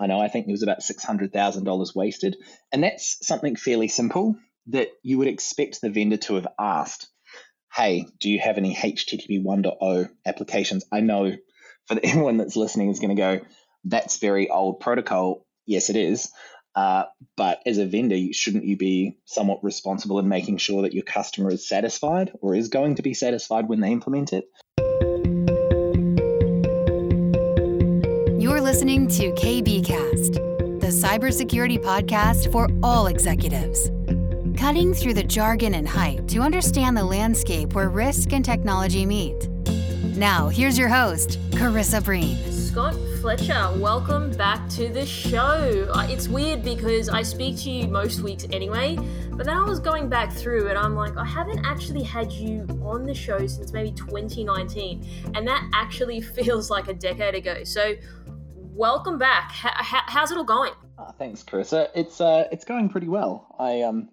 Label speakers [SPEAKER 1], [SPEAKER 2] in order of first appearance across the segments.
[SPEAKER 1] I know I think there was about $600,000 wasted. And that's something fairly simple that you would expect the vendor to have asked. Hey, do you have any HTTP 1.0 applications? I know for anyone that's listening is going to go, that's very old protocol. Yes, it is. Uh, but as a vendor, shouldn't you be somewhat responsible in making sure that your customer is satisfied or is going to be satisfied when they implement it?
[SPEAKER 2] To KBcast, the cybersecurity podcast for all executives. Cutting through the jargon and hype to understand the landscape where risk and technology meet. Now, here's your host, Karissa Breen.
[SPEAKER 3] Scott Fletcher, welcome back to the show. Uh, it's weird because I speak to you most weeks anyway, but then I was going back through and I'm like, I haven't actually had you on the show since maybe 2019, and that actually feels like a decade ago. So, welcome back. H- how's it all going?
[SPEAKER 1] Uh, thanks, Karissa. It's uh, it's going pretty well. I um,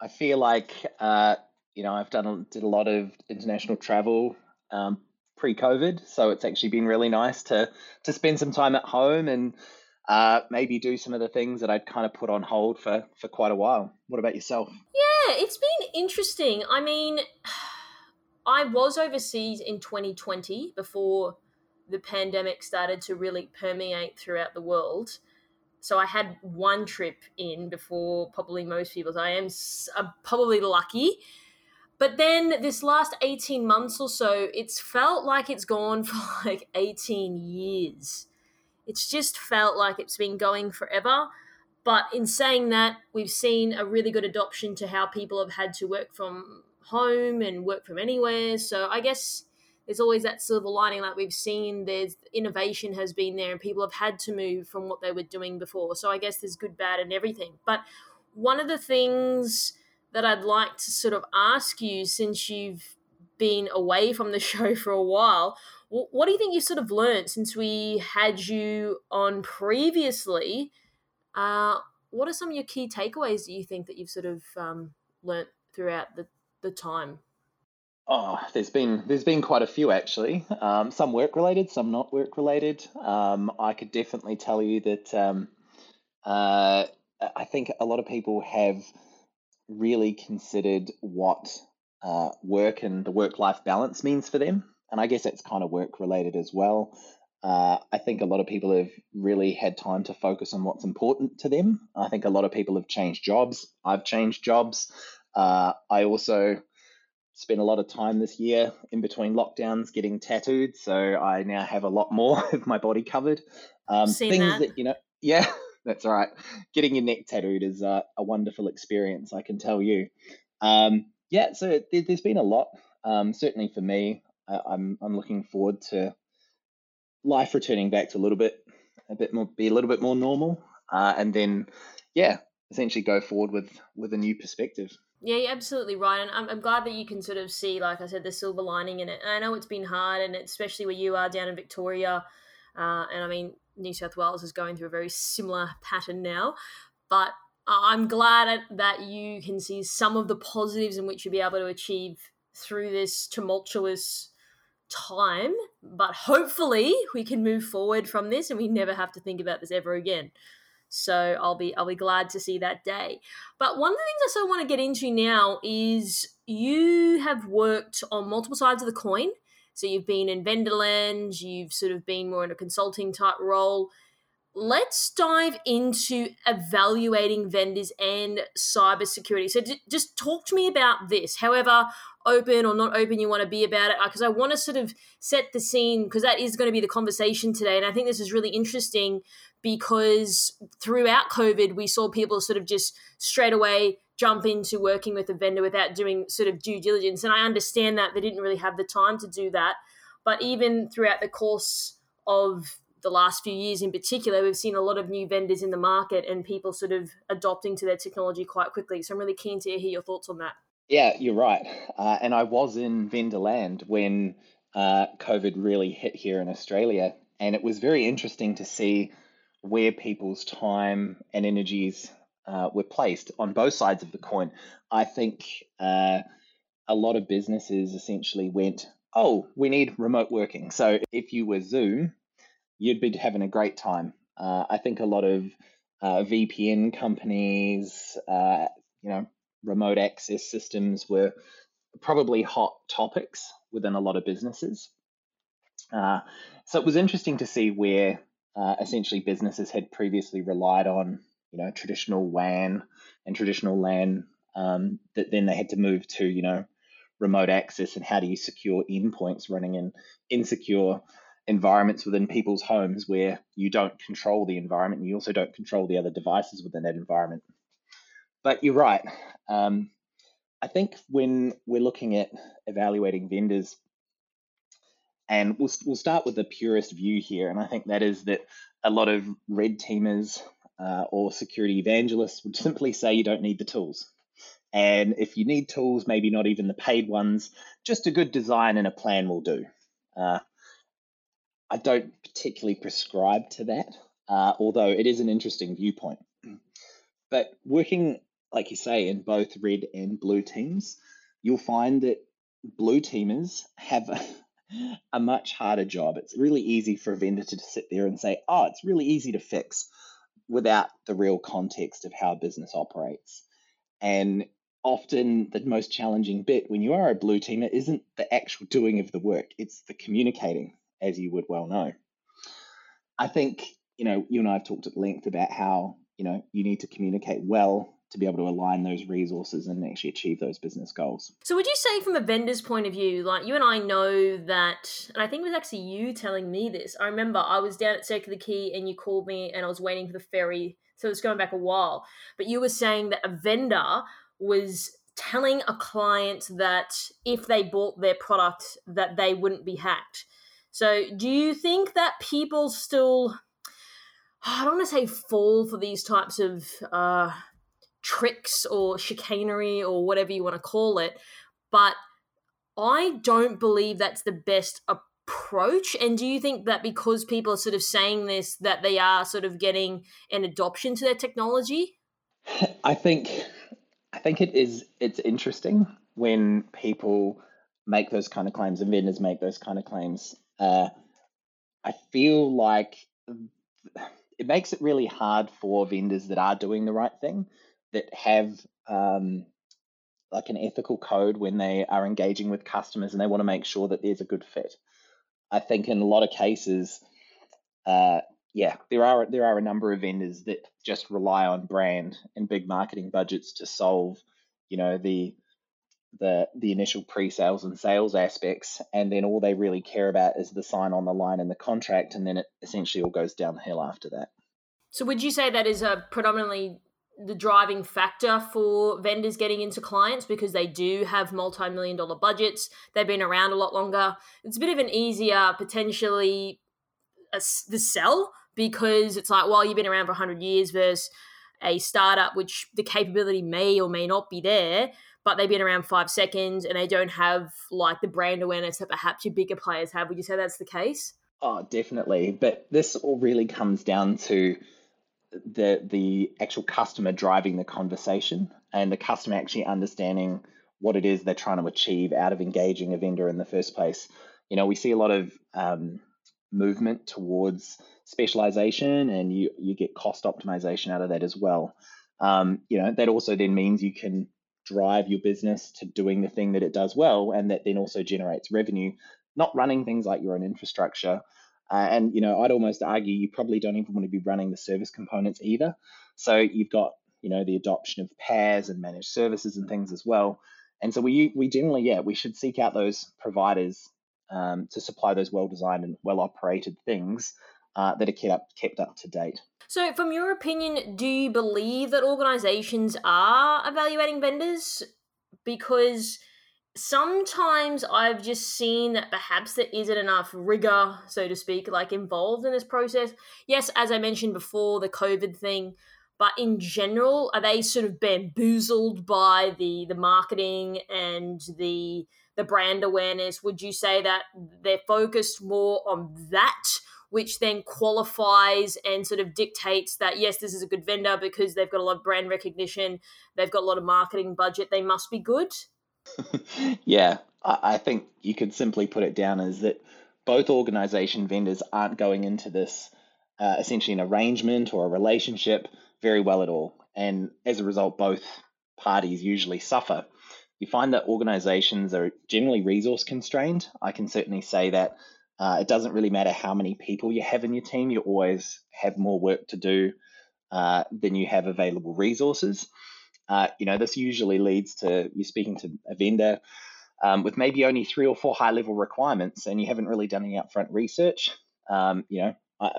[SPEAKER 1] I feel like uh, you know, I've done did a lot of international travel um, pre-COVID, so it's actually been really nice to to spend some time at home and uh, maybe do some of the things that I'd kind of put on hold for for quite a while. What about yourself?
[SPEAKER 3] Yeah, it's been interesting. I mean, I was overseas in 2020 before the pandemic started to really permeate throughout the world. So I had one trip in before probably most people. I am I'm uh, probably lucky. But then this last 18 months or so, it's felt like it's gone for like 18 years. It's just felt like it's been going forever. But in saying that, we've seen a really good adoption to how people have had to work from home and work from anywhere. So I guess there's always that silver lining like we've seen there's innovation has been there and people have had to move from what they were doing before. So i guess there's good bad and everything. But one of the things that i'd like to sort of ask you since you've been away from the show for a while what do you think you've sort of learned since we had you on previously? Uh, what are some of your key takeaways that you think that you've sort of um, learnt throughout the, the time
[SPEAKER 1] Oh, there's been there's been quite a few actually. Um, some work related, some not work related. Um, I could definitely tell you that um, uh, I think a lot of people have really considered what uh, work and the work life balance means for them, and I guess that's kind of work related as well. Uh, I think a lot of people have really had time to focus on what's important to them. I think a lot of people have changed jobs. I've changed jobs. Uh, I also spent a lot of time this year in between lockdowns getting tattooed, so I now have a lot more of my body covered.
[SPEAKER 3] Um, things that.
[SPEAKER 1] that. you know, yeah, that's right. Getting your neck tattooed is uh, a wonderful experience, I can tell you. Um, yeah, so there, has been a lot. Um, certainly for me, uh, I'm I'm looking forward to life returning back to a little bit, a bit more, be a little bit more normal, uh, and then yeah, essentially go forward with with a new perspective.
[SPEAKER 3] Yeah, you're absolutely right, and I'm, I'm glad that you can sort of see, like I said, the silver lining in it. And I know it's been hard, and especially where you are down in Victoria, uh, and I mean New South Wales is going through a very similar pattern now. But I'm glad that you can see some of the positives in which you'll be able to achieve through this tumultuous time. But hopefully, we can move forward from this, and we never have to think about this ever again. So I'll be I'll be glad to see that day. But one of the things I sort of want to get into now is you have worked on multiple sides of the coin. So you've been in vendorland, you've sort of been more in a consulting type role. Let's dive into evaluating vendors and cybersecurity. So d- just talk to me about this. However, open or not open you want to be about it, uh, because I want to sort of set the scene because that is going to be the conversation today. And I think this is really interesting because throughout COVID, we saw people sort of just straight away jump into working with a vendor without doing sort of due diligence. And I understand that they didn't really have the time to do that. But even throughout the course of the last few years in particular, we've seen a lot of new vendors in the market and people sort of adopting to their technology quite quickly. So I'm really keen to hear your thoughts on that.
[SPEAKER 1] Yeah, you're right. Uh, and I was in vendor land when uh, COVID really hit here in Australia. And it was very interesting to see where people's time and energies uh, were placed on both sides of the coin. I think uh, a lot of businesses essentially went, oh, we need remote working. So if you were Zoom, you'd be having a great time. Uh, I think a lot of uh, VPN companies, uh, you know, remote access systems were probably hot topics within a lot of businesses. Uh, so it was interesting to see where uh, essentially businesses had previously relied on, you know, traditional WAN and traditional LAN um, that then they had to move to, you know, remote access and how do you secure endpoints running in insecure environments within people's homes where you don't control the environment and you also don't control the other devices within that environment. But you're right. Um, I think when we're looking at evaluating vendors, and we'll, we'll start with the purest view here, and I think that is that a lot of red teamers uh, or security evangelists would simply say you don't need the tools. And if you need tools, maybe not even the paid ones, just a good design and a plan will do. Uh, I don't particularly prescribe to that, uh, although it is an interesting viewpoint. But working, like you say, in both red and blue teams, you'll find that blue teamers have a, much harder job. It's really easy for a vendor to sit there and say, oh, it's really easy to fix without the real context of how a business operates. And often the most challenging bit when you are a blue teamer isn't the actual doing of the work, it's the communicating, as you would well know. I think, you know, you and I have talked at length about how, you know, you need to communicate well to be able to align those resources and actually achieve those business goals.
[SPEAKER 3] So, would you say, from a vendor's point of view, like you and I know that, and I think it was actually you telling me this. I remember I was down at Circular Quay and you called me and I was waiting for the ferry. So, it's going back a while. But you were saying that a vendor was telling a client that if they bought their product that they wouldn't be hacked. So do you think that people still I don't want to say fall for these types of uh, tricks or chicanery or whatever you want to call it, but I don't believe that's the best approach. And do you think that because people are sort of saying this, that they are sort of getting an adoption to their technology?
[SPEAKER 1] I think I think it is it's interesting when people make those kind of claims and vendors make those kind of claims. Uh, I feel like it makes it really hard for vendors that are doing the right thing, that have um, like an ethical code when they are engaging with customers and they want to make sure that there's a good fit. I think in a lot of cases, uh, yeah, there are there are a number of vendors that just rely on brand and big marketing budgets to solve, you know, the the the initial pre-sales and sales aspects, and then all they really care about is the sign on the line and the contract, and then it essentially all goes downhill after that.
[SPEAKER 3] So, would you say that is a predominantly the driving factor for vendors getting into clients because they do have multi-million dollar budgets they've been around a lot longer it's a bit of an easier potentially uh, a, the sell because it's like, well, you've been around for 100 years versus a startup, which the capability may or may not be there, but they've been around five seconds and they don't have like the brand awareness that perhaps your bigger players have. Would you say that's the case?
[SPEAKER 1] Oh, definitely. But this all really comes down to the the actual customer driving the conversation and the customer actually understanding what it is they're trying to achieve out of engaging a vendor in the first place. You know, we see a lot of um, movement towards specialization and you, you get cost optimization out of that as well. Um, you know, that also then means you can drive your business to doing the thing that it does well and that then also generates revenue, not running things like your own infrastructure. Uh, and, you know, I'd almost argue you probably don't even want to be running the service components either. So you've got, you know, the adoption of PaaS and managed services and things as well. And so we, we generally, yeah, we should seek out those providers um, to supply those well designed and well operated things uh, that are kept up, kept up to date.
[SPEAKER 3] So, from your opinion, do you believe that organizations are evaluating vendors? Because sometimes I've just seen that perhaps there isn't enough rigor, so to speak, like involved in this process. Yes, as I mentioned before, the COVID thing, but in general, are they sort of bamboozled by the the marketing and the the brand awareness? Would you say that they're focused more on that? which then qualifies and sort of dictates that yes, this is a good vendor because they've got a lot of brand recognition, they've got a lot of marketing budget, they must be good.
[SPEAKER 1] Yeah, I think you could simply put it down as that both organization vendors aren't going into this uh, essentially an arrangement or a relationship very well at all. And as a result, both parties usually suffer. You find that organizations are generally resource constrained. I can certainly say that uh, it doesn't really matter how many people you have in your team, you always have more work to do uh, than you have available resources. Uh, you know, this usually leads to you speaking to a vendor um, with maybe only three or four high level requirements, and you haven't really done any upfront research. Um, you know, I,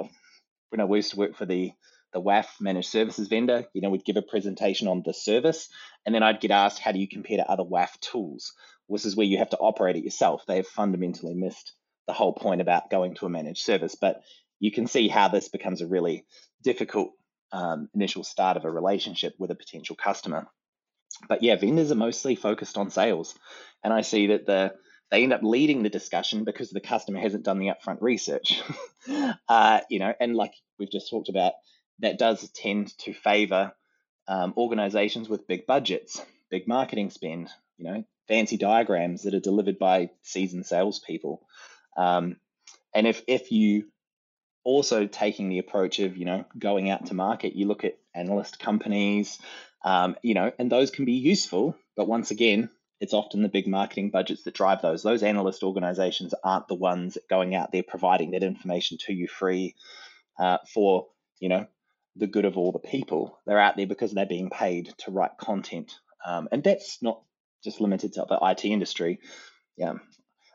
[SPEAKER 1] when I used to work for the the WAF managed services vendor, you know, we'd give a presentation on the service, and then I'd get asked, "How do you compare to other WAF tools?" This is where you have to operate it yourself. They have fundamentally missed the whole point about going to a managed service. But you can see how this becomes a really difficult um, initial start of a relationship with a potential customer. But yeah, vendors are mostly focused on sales, and I see that the they end up leading the discussion because the customer hasn't done the upfront research. uh, you know, and like we've just talked about, that does tend to favor um, organizations with big budgets, big marketing spend. You know, fancy diagrams that are delivered by seasoned salespeople. Um, and if if you also taking the approach of you know going out to market. You look at analyst companies um, you know and those can be useful but once again it's often the big marketing budgets that drive those. Those analyst organizations aren't the ones going out there providing that information to you free uh, for you know the good of all the people. They're out there because they're being paid to write content. Um, and that's not just limited to the it industry. Yeah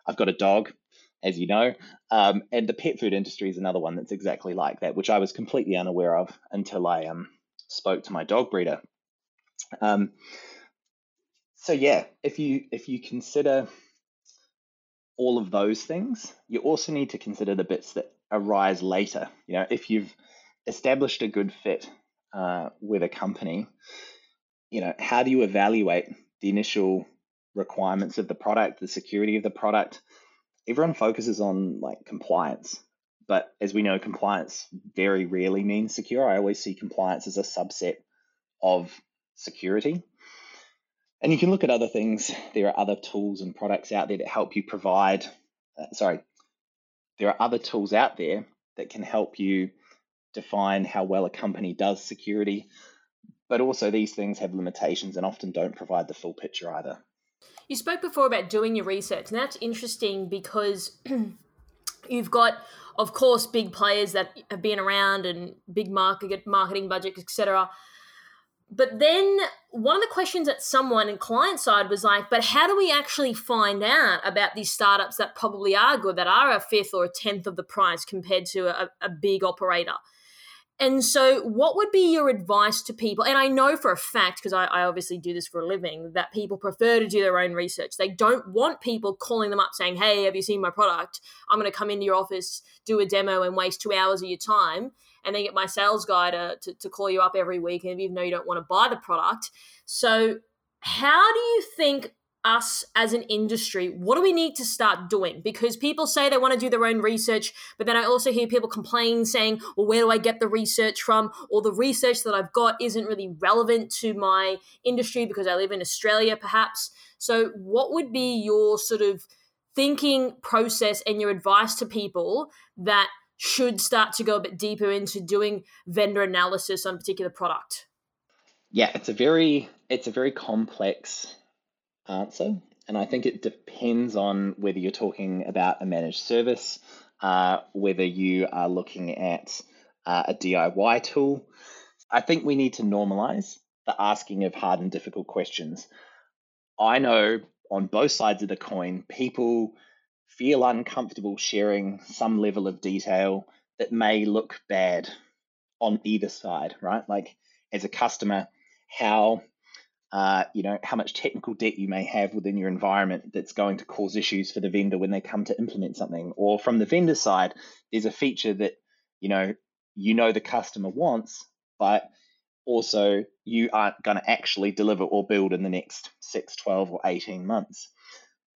[SPEAKER 1] i've got a dog as you know. Um, and the pet food industry is another one that's exactly like that, which I was completely unaware of until I um, spoke to my dog breeder. Um, so yeah, if you if you consider all of those things, you also need to consider the bits that arise later. You know, if you've established a good fit uh, with a company, you know, how do you evaluate the initial requirements of the product, the security of the product, everyone focuses on like compliance, but as we know, compliance very rarely means secure. I always see compliance as a subset of security. And you can look at other things. There are other tools and products out there that help you provide, uh, sorry, there are other tools out there that can help you define how well a company does security. But also, these things have limitations and often don't provide the full picture either.
[SPEAKER 3] You spoke before about doing your research, and that's interesting because you've got, of course, big players that have been around and big market marketing budgets, etc. But then one of the questions that someone in client side was like, but how do we actually find out about these startups that probably are good, that are a fifth or a tenth of the price compared to a, a big operator? And so, what would be your advice to people? And I know for a fact, because I, I, obviously do this for a living, that people prefer to do their own research. They don't want people calling them up saying, Hey, have you seen my product? I'm going to come into your office, do a demo, and waste two hours of your time. And then get my sales guy to, to, to call you up every week, and even though you don't want to buy the product. So, how do you think us as an industry, what do we need to start doing? Because people say they want to do their own research, but then I also hear people complain saying, well, where do I get the research from? Or the research that I've got isn't really relevant to my industry because I live in Australia, perhaps. So, what would be your sort of thinking process and your advice to people that should start to go a bit deeper into doing vendor analysis on a particular product?
[SPEAKER 1] Yeah, it's a very it's a very complex answer. And I think it depends on whether you're talking about a managed service, uh, whether you are looking at uh, a DIY tool. I think we need to normalize the asking of hard and difficult questions. I know on both sides of the coin, people feel uncomfortable sharing some level of detail that may look bad on either side, right? Like as a customer, how uh, you know, how much technical debt you may have within your environment that's going to cause issues for the vendor when they come to implement something. Or from the vendor side, there's a feature that, you know, you know the customer wants, but also you aren't going to actually deliver or build in the next 6, 12, or 18 months.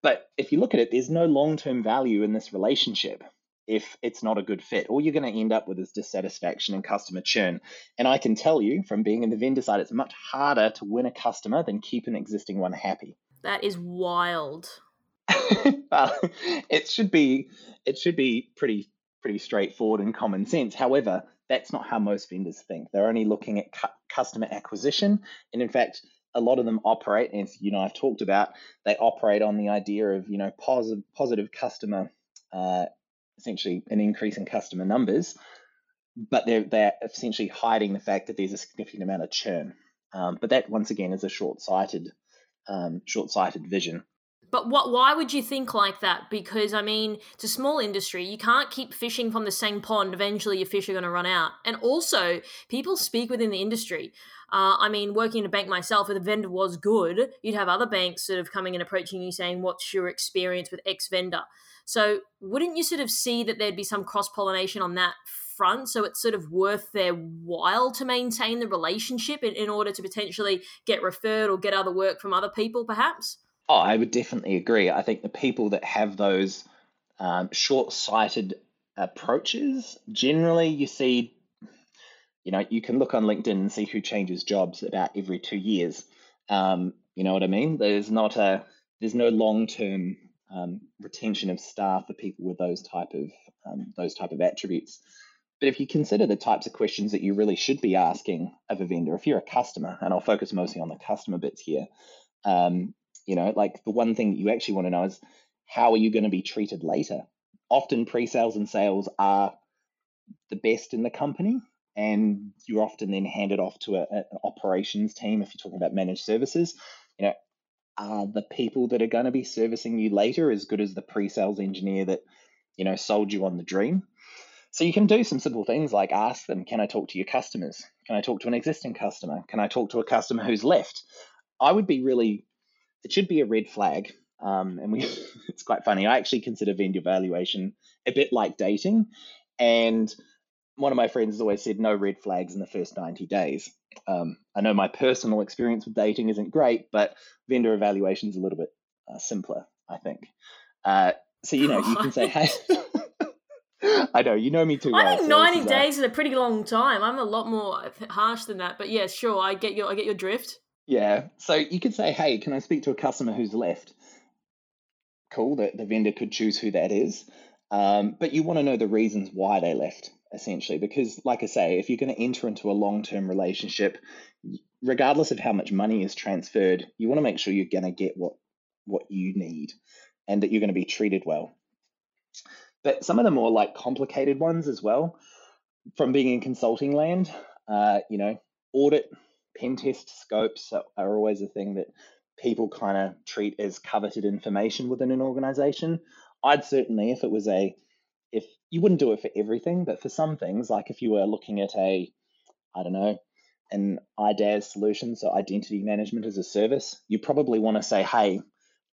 [SPEAKER 1] But if you look at it, there's no long term value in this relationship if it's not a good fit. All you're going to end up with is dissatisfaction and customer churn. And I can tell you from being in the vendor side, it's much harder to win a customer than keep an existing one happy.
[SPEAKER 3] That is wild.
[SPEAKER 1] well, it should be it should be pretty pretty straightforward and common sense. However, that's not how most vendors think. They're only looking at cu- customer acquisition. And in fact, a lot of them operate, as you know, I've talked about, they operate on the idea of, you know, positive, positive customer, uh, essentially an increase in customer numbers, but they're, they're essentially hiding the fact that there's a significant amount of churn. Um, but that, once again, is a short-sighted, um, short-sighted vision.
[SPEAKER 3] But what? Why would you think like that? Because I mean, it's a small industry. You can't keep fishing from the same pond. Eventually, your fish are going to run out. And also, people speak within the industry. Uh, I mean, working in a bank myself, if the vendor was good, you'd have other banks sort of coming and approaching you saying, "What's your experience with X vendor?" So, wouldn't you sort of see that there'd be some cross pollination on that front? So it's sort of worth their while to maintain the relationship in, in order to potentially get referred or get other work from other people, perhaps.
[SPEAKER 1] Oh, I would definitely agree. I think the people that have those um, short sighted approaches, generally, you see, you know, you can look on LinkedIn and see who changes jobs about every two years. Um, you know what I mean? There's not a, there's no long term um, retention of staff for people with those type of um, those type of attributes. But if you consider the types of questions that you really should be asking of a vendor, if you're a customer, and I'll focus mostly on the customer bits here, um, you know, like the one thing that you actually want to know is how are you going to be treated later? Often pre sales and sales are the best in the company, and you're often then handed off to a, an operations team if you're talking about managed services. You know, are the people that are going to be servicing you later as good as the pre sales engineer that, you know, sold you on the dream? So you can do some simple things like ask them, can I talk to your customers? Can I talk to an existing customer? Can I talk to a customer who's left? I would be really it should be a red flag. Um, and we, it's quite funny. I actually consider vendor evaluation a bit like dating. And one of my friends has always said no red flags in the first 90 days. Um, I know my personal experience with dating isn't great, but vendor evaluation is a little bit uh, simpler, I think. Uh, so, you know, you can say, hey, I know, you know me too well.
[SPEAKER 3] I think 90 so days is a pretty long time. I'm a lot more harsh than that. But yeah, sure, I get your I get your drift.
[SPEAKER 1] Yeah. So you could say, hey, can I speak to a customer who's left? Cool. The, the vendor could choose who that is. Um, but you want to know the reasons why they left, essentially, because, like I say, if you're going to enter into a long term relationship, regardless of how much money is transferred, you want to make sure you're going to get what what you need and that you're going to be treated well. But some of the more like complicated ones as well, from being in consulting land, uh, you know, audit pen test scopes are always a thing that people kind of treat as coveted information within an organization. I'd certainly, if it was a, if you wouldn't do it for everything, but for some things, like if you were looking at a, I don't know, an IDaaS solution, so identity management as a service, you probably want to say, hey,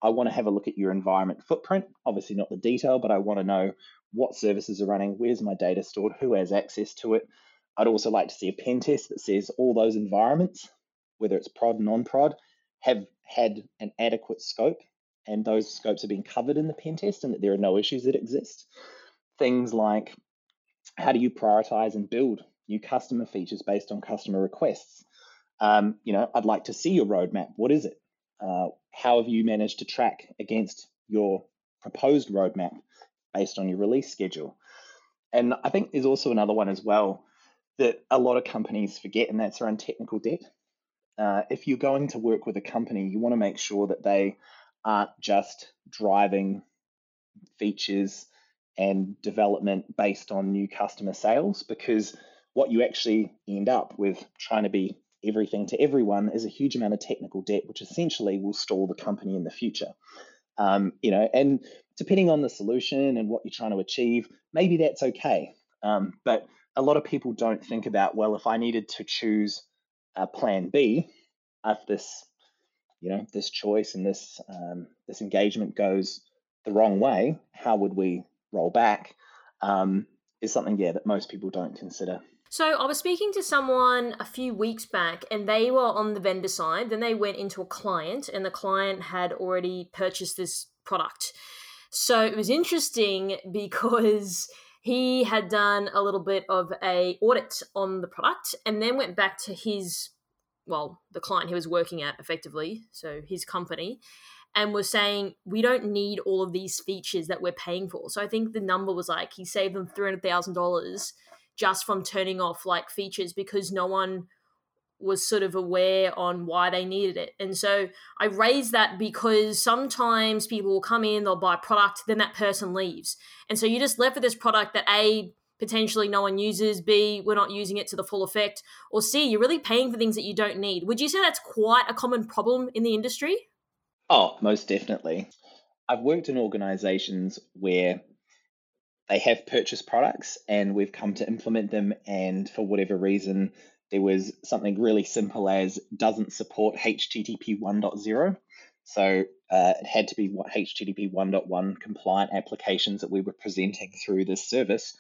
[SPEAKER 1] I want to have a look at your environment footprint. Obviously, not the detail, but I want to know what services are running, where's my data stored, who has access to it, I'd also like to see a pen test that says all those environments, whether it's prod, non-prod, have had an adequate scope and those scopes have been covered in the pen test and that there are no issues that exist. Things like how do you prioritize and build new customer features based on customer requests? Um, you know, I'd like to see your roadmap. What is it? Uh, how have you managed to track against your proposed roadmap based on your release schedule? And I think there's also another one as well that a lot of companies forget, and that's around technical debt. Uh, if you're going to work with a company, you want to make sure that they aren't just driving features and development based on new customer sales, because what you actually end up with trying to be everything to everyone is a huge amount of technical debt, which essentially will stall the company in the future. Um, you know, and depending on the solution and what you're trying to achieve, maybe that's okay. Um, but a lot of people don't think about well if i needed to choose a plan b if this you know this choice and this um, this engagement goes the wrong way how would we roll back um, is something yeah that most people don't consider
[SPEAKER 3] so I was speaking to someone a few weeks back and they were on the vendor side. Then they went into a client and the client had already purchased this product. So it was interesting because he had done a little bit of a audit on the product and then went back to his well the client he was working at effectively so his company and was saying we don't need all of these features that we're paying for. So i think the number was like he saved them $300000 just from turning off like features because no one was sort of aware on why they needed it. And so I raise that because sometimes people will come in, they'll buy a product, then that person leaves. And so you're just left with this product that A, potentially no one uses, B, we're not using it to the full effect, or C, you're really paying for things that you don't need. Would you say that's quite a common problem in the industry?
[SPEAKER 1] Oh, most definitely. I've worked in organizations where they have purchased products and we've come to implement them, and for whatever reason, there was something really simple as doesn't support HTTP 1.0. So uh, it had to be what HTTP 1.1 compliant applications that we were presenting through this service,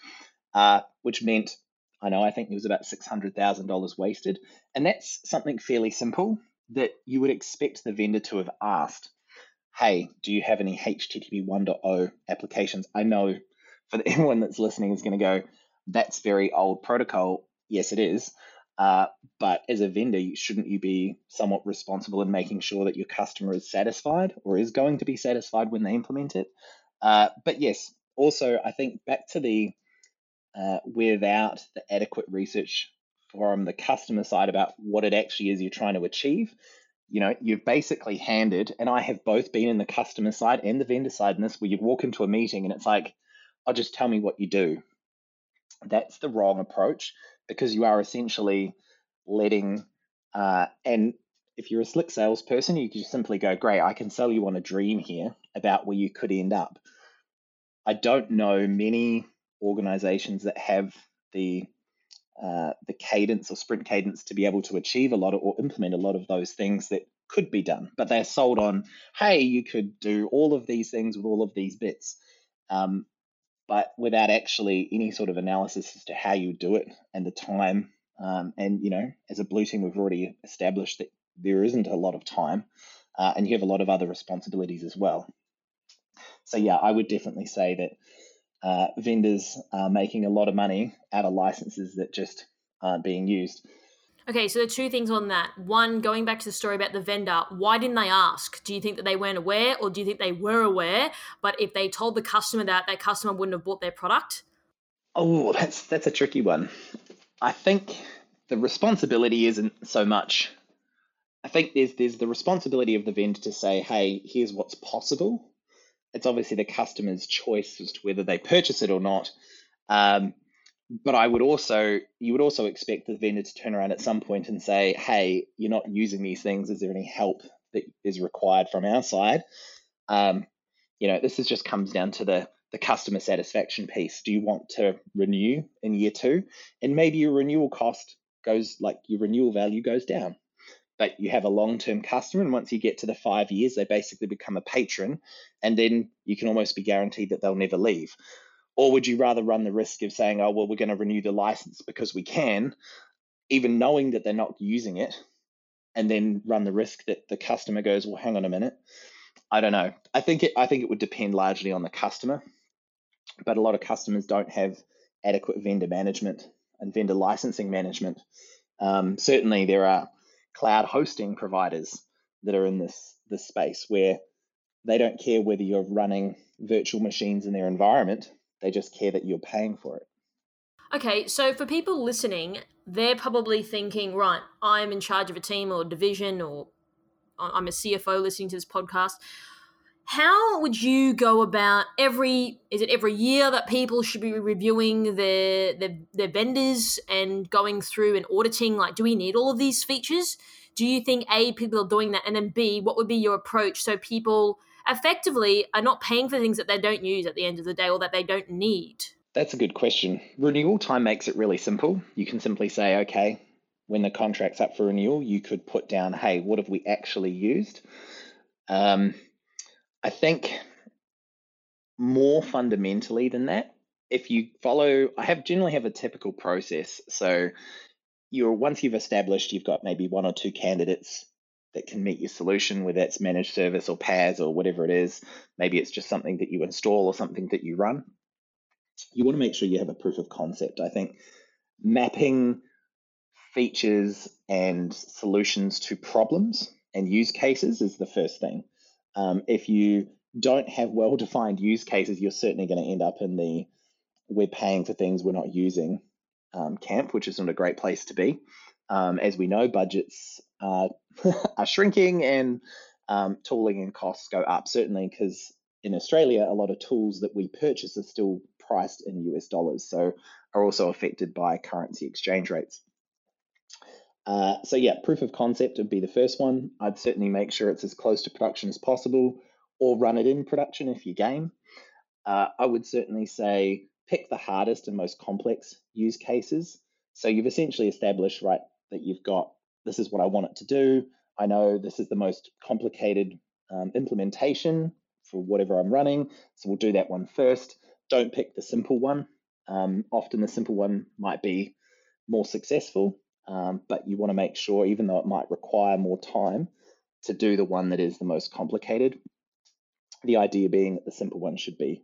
[SPEAKER 1] uh, which meant I know I think it was about six hundred thousand dollars wasted, and that's something fairly simple that you would expect the vendor to have asked. Hey, do you have any HTTP 1.0 applications? I know for anyone that's listening is going to go, that's very old protocol. Yes, it is. Uh, but as a vendor, shouldn't you be somewhat responsible in making sure that your customer is satisfied or is going to be satisfied when they implement it? Uh, but yes, also, I think back to the uh, without the adequate research from the customer side about what it actually is you're trying to achieve, you know, you've basically handed, and I have both been in the customer side and the vendor side in this, where you walk into a meeting and it's like, oh, just tell me what you do. That's the wrong approach because you are essentially letting, uh, and if you're a slick salesperson, you just simply go, Great, I can sell you on a dream here about where you could end up. I don't know many organizations that have the uh, the cadence or sprint cadence to be able to achieve a lot of, or implement a lot of those things that could be done, but they're sold on, hey, you could do all of these things with all of these bits. Um, but without actually any sort of analysis as to how you do it and the time. Um, and you know, as a blue team, we've already established that there isn't a lot of time, uh, and you have a lot of other responsibilities as well. So yeah, I would definitely say that uh, vendors are making a lot of money out of licenses that just aren't being used.
[SPEAKER 3] Okay, so the two things on that. One, going back to the story about the vendor, why didn't they ask? Do you think that they weren't aware, or do you think they were aware, but if they told the customer that, that customer wouldn't have bought their product?
[SPEAKER 1] Oh, that's that's a tricky one. I think the responsibility isn't so much. I think there's there's the responsibility of the vendor to say, hey, here's what's possible. It's obviously the customer's choice as to whether they purchase it or not. Um, but I would also you would also expect the vendor to turn around at some point and say, "Hey, you're not using these things. Is there any help that is required from our side?" Um, you know, this is just comes down to the the customer satisfaction piece. Do you want to renew in year two, and maybe your renewal cost goes like your renewal value goes down, but you have a long term customer, and once you get to the five years, they basically become a patron, and then you can almost be guaranteed that they'll never leave. Or would you rather run the risk of saying, oh, well, we're going to renew the license because we can, even knowing that they're not using it, and then run the risk that the customer goes, well, hang on a minute. I don't know. I think it, I think it would depend largely on the customer, but a lot of customers don't have adequate vendor management and vendor licensing management. Um, certainly, there are cloud hosting providers that are in this this space where they don't care whether you're running virtual machines in their environment they just care that you're paying for it.
[SPEAKER 3] Okay, so for people listening, they're probably thinking, right, I'm in charge of a team or division, or I'm a CFO listening to this podcast. How would you go about every? Is it every year that people should be reviewing their their, their vendors and going through and auditing? Like, do we need all of these features? Do you think a people are doing that, and then b what would be your approach so people effectively are not paying for things that they don't use at the end of the day or that they don't need?
[SPEAKER 1] That's a good question. Renewal time makes it really simple. You can simply say, okay, when the contract's up for renewal, you could put down, hey, what have we actually used? Um, I think more fundamentally than that, if you follow, I have generally have a typical process. So you're once you've established you've got maybe one or two candidates that can meet your solution, whether it's managed service or PaaS or whatever it is. Maybe it's just something that you install or something that you run. You want to make sure you have a proof of concept. I think mapping features and solutions to problems and use cases is the first thing. Um, if you don't have well defined use cases, you're certainly going to end up in the we're paying for things we're not using um, camp, which is not a great place to be. Um, as we know, budgets are, are shrinking and um, tooling and costs go up, certainly because in Australia, a lot of tools that we purchase are still priced in US dollars, so are also affected by currency exchange rates. Uh, so yeah, proof of concept would be the first one. I'd certainly make sure it's as close to production as possible, or run it in production if you game. Uh, I would certainly say pick the hardest and most complex use cases. So you've essentially established, right, that you've got this is what I want it to do. I know this is the most complicated um, implementation for whatever I'm running. So we'll do that one first. Don't pick the simple one. Um, often the simple one might be more successful, um, but you want to make sure, even though it might require more time, to do the one that is the most complicated. The idea being that the simple one should be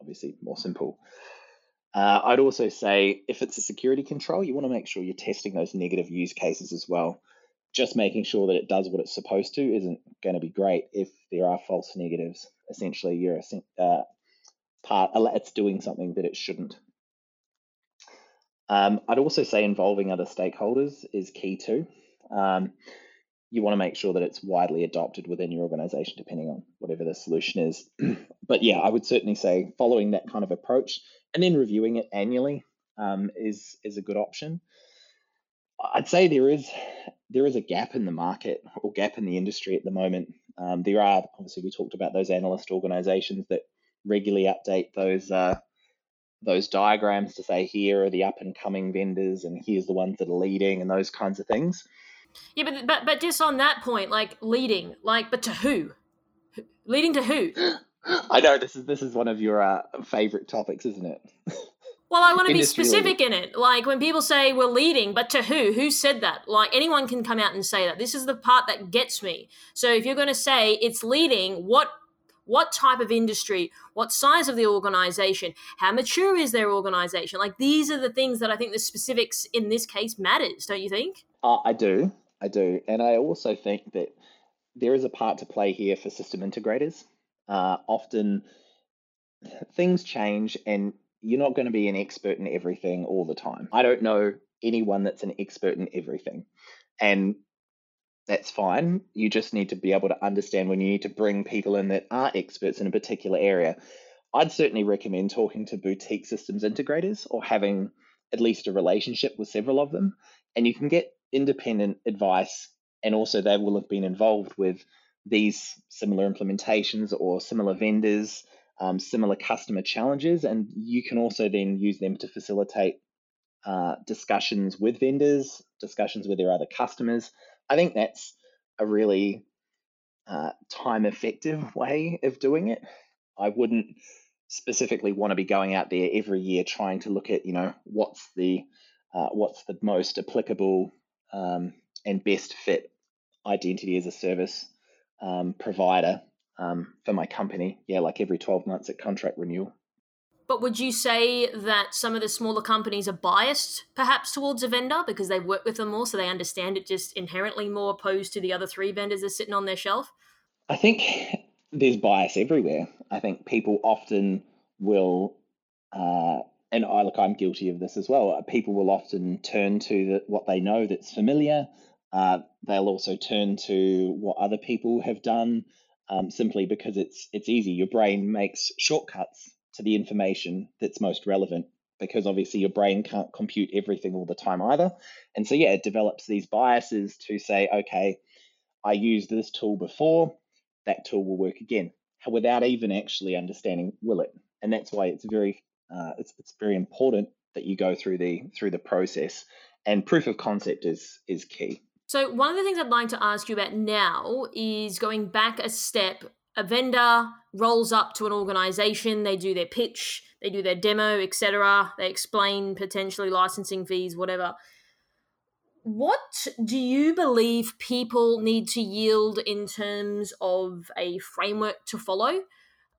[SPEAKER 1] obviously more simple. Uh, I'd also say if it's a security control, you want to make sure you're testing those negative use cases as well. Just making sure that it does what it's supposed to isn't going to be great if there are false negatives. Essentially, you're uh, part, it's doing something that it shouldn't. Um, I'd also say involving other stakeholders is key too. Um, you want to make sure that it's widely adopted within your organization, depending on whatever the solution is. but yeah, I would certainly say following that kind of approach and then reviewing it annually um, is is a good option. I'd say there is there is a gap in the market or gap in the industry at the moment. Um, there are obviously we talked about those analyst organizations that regularly update those uh, those diagrams to say here are the up and coming vendors and here's the ones that are leading and those kinds of things.
[SPEAKER 3] Yeah, but but but just on that point, like leading, like but to who? Leading to who?
[SPEAKER 1] I know this is this is one of your uh, favorite topics, isn't it?
[SPEAKER 3] Well, I want to be specific in it. Like when people say we're leading, but to who? Who said that? Like anyone can come out and say that. This is the part that gets me. So if you're going to say it's leading, what what type of industry, what size of the organization, how mature is their organization? Like these are the things that I think the specifics in this case matters, don't you think?
[SPEAKER 1] Uh, I do. I do. And I also think that there is a part to play here for system integrators. Uh, often things change and you're not going to be an expert in everything all the time. I don't know anyone that's an expert in everything. And that's fine. You just need to be able to understand when you need to bring people in that are experts in a particular area. I'd certainly recommend talking to boutique systems integrators or having at least a relationship with several of them. And you can get independent advice, and also they will have been involved with these similar implementations or similar vendors, um, similar customer challenges, and you can also then use them to facilitate uh, discussions with vendors, discussions with their other customers. I think that's a really uh, time effective way of doing it. I wouldn't specifically want to be going out there every year trying to look at you know what's the uh, what's the most applicable um, and best fit identity as a service um, provider um, for my company. Yeah, like every 12 months at contract renewal.
[SPEAKER 3] But would you say that some of the smaller companies are biased perhaps towards a vendor because they work with them more so they understand it just inherently more opposed to the other three vendors that are sitting on their shelf?
[SPEAKER 1] I think there's bias everywhere. I think people often will, uh, and I look, I'm guilty of this as well. People will often turn to the, what they know that's familiar. Uh, they'll also turn to what other people have done um, simply because it's it's easy. Your brain makes shortcuts to the information that's most relevant because obviously your brain can't compute everything all the time either. And so yeah, it develops these biases to say, okay, I used this tool before, that tool will work again, without even actually understanding will it. And that's why it's very uh, it's, it's very important that you go through the through the process. And proof of concept is is key.
[SPEAKER 3] So, one of the things I'd like to ask you about now is going back a step. A vendor rolls up to an organization, they do their pitch, they do their demo, etc. They explain potentially licensing fees, whatever. What do you believe people need to yield in terms of a framework to follow?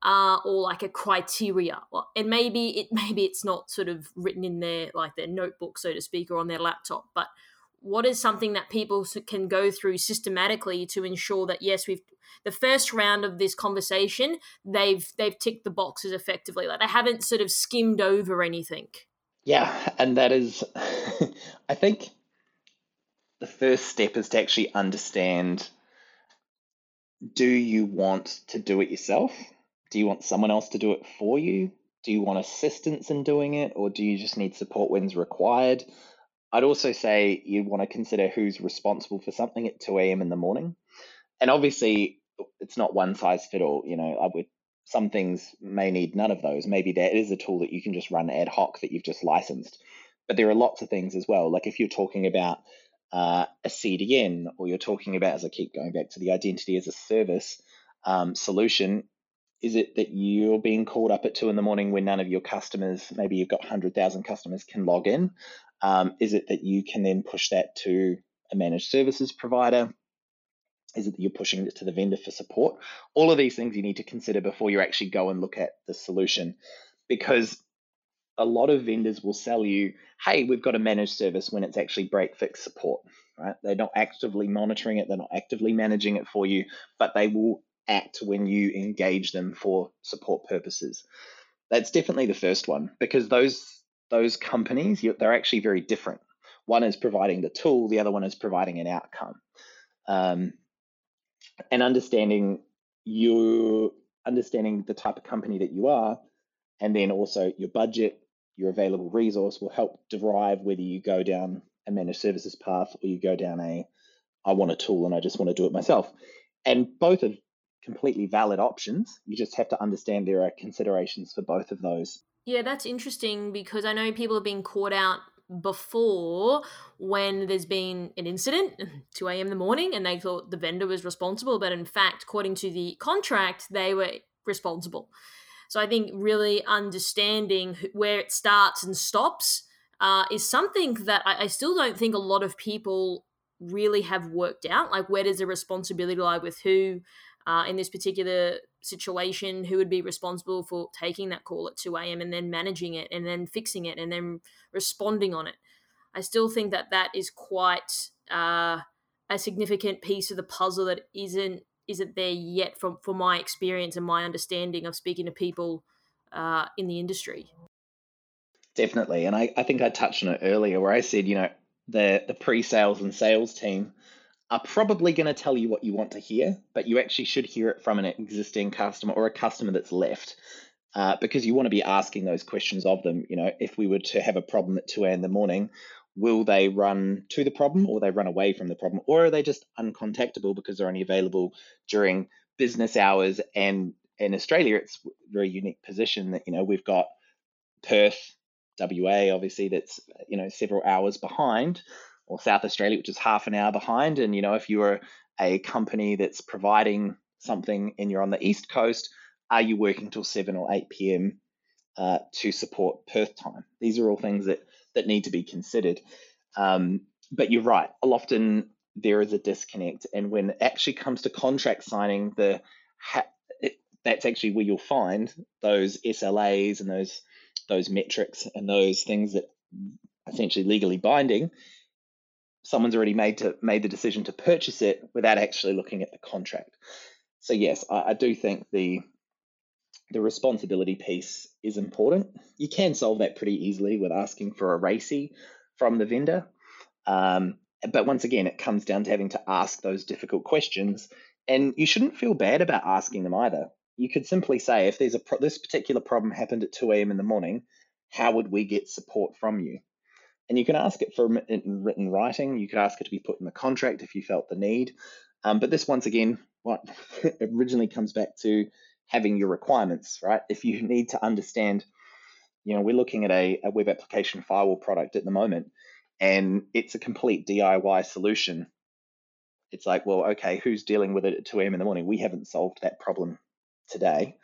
[SPEAKER 3] Uh, or like a criteria. And maybe it maybe it's not sort of written in their like their notebook, so to speak, or on their laptop. But what is something that people can go through systematically to ensure that yes we've the first round of this conversation they've they've ticked the boxes effectively like they haven't sort of skimmed over anything
[SPEAKER 1] Yeah, and that is, I think the first step is to actually understand do you want to do it yourself? Do you want someone else to do it for you? Do you want assistance in doing it, or do you just need support when's required? I'd also say you want to consider who's responsible for something at 2 a.m. in the morning. And obviously, it's not one size fit all. You know, I would some things may need none of those. Maybe there is a tool that you can just run ad hoc that you've just licensed. But there are lots of things as well. Like if you're talking about uh, a CDN or you're talking about, as I keep going back to the identity as a service um, solution, is it that you're being called up at two in the morning when none of your customers, maybe you've got 100,000 customers, can log in? Um, is it that you can then push that to a managed services provider? Is it that you're pushing it to the vendor for support? All of these things you need to consider before you actually go and look at the solution because a lot of vendors will sell you, hey, we've got a managed service when it's actually break fix support, right? They're not actively monitoring it, they're not actively managing it for you, but they will act when you engage them for support purposes. That's definitely the first one because those those companies they're actually very different. One is providing the tool, the other one is providing an outcome. Um, and understanding you understanding the type of company that you are and then also your budget your available resource will help derive whether you go down a managed services path or you go down a i want a tool and i just want to do it myself and both are completely valid options you just have to understand there are considerations for both of those
[SPEAKER 3] yeah that's interesting because i know people have been caught out before when there's been an incident 2 a.m the morning and they thought the vendor was responsible but in fact according to the contract they were responsible. So i think really understanding where it starts and stops uh, is something that I, I still don't think a lot of people really have worked out like where does the responsibility lie with who uh, in this particular situation who would be responsible for taking that call at 2 a.m and then managing it and then fixing it and then responding on it. I still think that that is quite uh, a significant piece of the puzzle that isn't isn't there yet from from my experience and my understanding of speaking to people uh, in the industry.
[SPEAKER 1] Definitely and I, I think i touched on it earlier where i said you know the the pre-sales and sales team are probably going to tell you what you want to hear, but you actually should hear it from an existing customer or a customer that's left. Uh, because you want to be asking those questions of them. You know, if we were to have a problem at 2 a.m. in the morning, will they run to the problem or they run away from the problem? Or are they just uncontactable because they're only available during business hours? And in Australia, it's a very unique position that, you know, we've got Perth, WA, obviously, that's, you know, several hours behind or South Australia, which is half an hour behind. And you know, if you're a company that's providing something and you're on the east coast, are you working till seven or eight p.m. Uh, to support Perth time? These are all things that that need to be considered. Um, but you're right. Often there is a disconnect, and when it actually comes to contract signing, the ha- that's actually where you'll find those SLAs and those those metrics and those things that essentially legally binding someone's already made to made the decision to purchase it without actually looking at the contract. So yes, I, I do think the the responsibility piece is important. You can solve that pretty easily with asking for a RACI from the vendor. Um, but once again, it comes down to having to ask those difficult questions, and you shouldn't feel bad about asking them either. You could simply say, if there's a pro- this particular problem happened at 2 a.m. in the morning, how would we get support from you? And you can ask it for written writing. You could ask it to be put in the contract if you felt the need. Um, but this, once again, what originally comes back to having your requirements, right? If you need to understand, you know, we're looking at a, a web application firewall product at the moment, and it's a complete DIY solution. It's like, well, okay, who's dealing with it at 2 a.m. in the morning? We haven't solved that problem today.